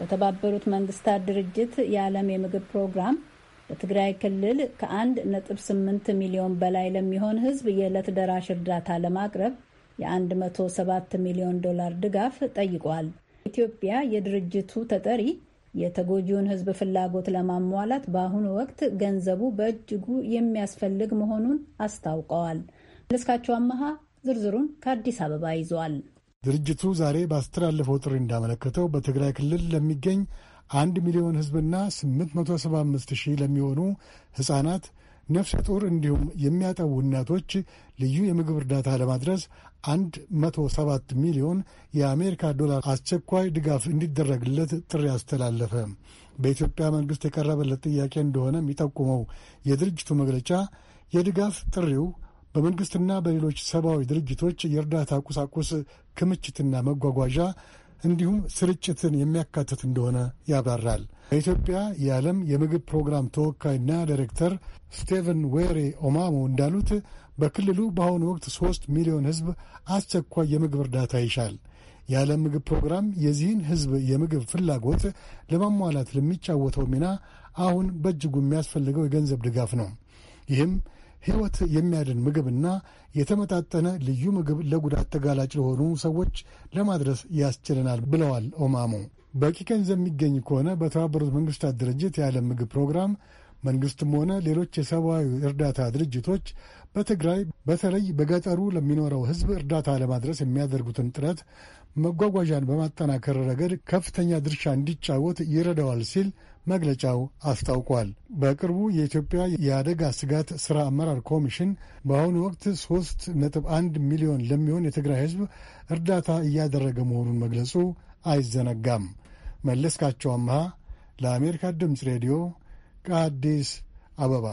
በተባበሩት መንግስታት ድርጅት የዓለም የምግብ ፕሮግራም በትግራይ ክልል ከአንድ ነጥብ ስምንት ሚሊዮን በላይ ለሚሆን ሕዝብ የዕለት ደራሽ እርዳታ ለማቅረብ የ107 ሚሊዮን ዶላር ድጋፍ ጠይቋል። ኢትዮጵያ የድርጅቱ ተጠሪ የተጎጂውን ሕዝብ ፍላጎት ለማሟላት በአሁኑ ወቅት ገንዘቡ በእጅጉ የሚያስፈልግ መሆኑን አስታውቀዋል። መለስካቸው አመሃ ዝርዝሩን ከአዲስ አበባ ይዟል። ድርጅቱ ዛሬ ባስተላለፈው ጥሪ እንዳመለከተው በትግራይ ክልል ለሚገኝ አንድ ሚሊዮን ሕዝብና 875 ሺህ ለሚሆኑ ሕፃናት፣ ነፍሰ ጡር እንዲሁም የሚያጠቡ እናቶች ልዩ የምግብ እርዳታ ለማድረስ 107 ሚሊዮን የአሜሪካ ዶላር አስቸኳይ ድጋፍ እንዲደረግለት ጥሪ አስተላለፈ። በኢትዮጵያ መንግሥት የቀረበለት ጥያቄ እንደሆነ የሚጠቁመው የድርጅቱ መግለጫ የድጋፍ ጥሪው በመንግሥትና በሌሎች ሰብአዊ ድርጅቶች የእርዳታ ቁሳቁስ ክምችትና መጓጓዣ እንዲሁም ስርጭትን የሚያካትት እንደሆነ ያብራራል። በኢትዮጵያ የዓለም የምግብ ፕሮግራም ተወካይና ዳይሬክተር ስቴቨን ዌሬ ኦማሞ እንዳሉት በክልሉ በአሁኑ ወቅት ሦስት ሚሊዮን ሕዝብ አስቸኳይ የምግብ እርዳታ ይሻል። የዓለም ምግብ ፕሮግራም የዚህን ሕዝብ የምግብ ፍላጎት ለማሟላት ለሚጫወተው ሚና አሁን በእጅጉ የሚያስፈልገው የገንዘብ ድጋፍ ነው። ይህም ሕይወት የሚያድን ምግብና የተመጣጠነ ልዩ ምግብ ለጉዳት ተጋላጭ ለሆኑ ሰዎች ለማድረስ ያስችለናል ብለዋል ኦማሞ። በቂ ገንዘብ የሚገኝ ከሆነ በተባበሩት መንግስታት ድርጅት የዓለም ምግብ ፕሮግራም መንግስትም ሆነ ሌሎች የሰብአዊ እርዳታ ድርጅቶች በትግራይ በተለይ በገጠሩ ለሚኖረው ሕዝብ እርዳታ ለማድረስ የሚያደርጉትን ጥረት መጓጓዣን በማጠናከር ረገድ ከፍተኛ ድርሻ እንዲጫወት ይረዳዋል ሲል መግለጫው አስታውቋል። በቅርቡ የኢትዮጵያ የአደጋ ስጋት ሥራ አመራር ኮሚሽን በአሁኑ ወቅት ሦስት ነጥብ አንድ ሚሊዮን ለሚሆን የትግራይ ሕዝብ እርዳታ እያደረገ መሆኑን መግለጹ አይዘነጋም። መለስካቸው አምሃ ለአሜሪካ ድምፅ ሬዲዮ ከአዲስ አበባ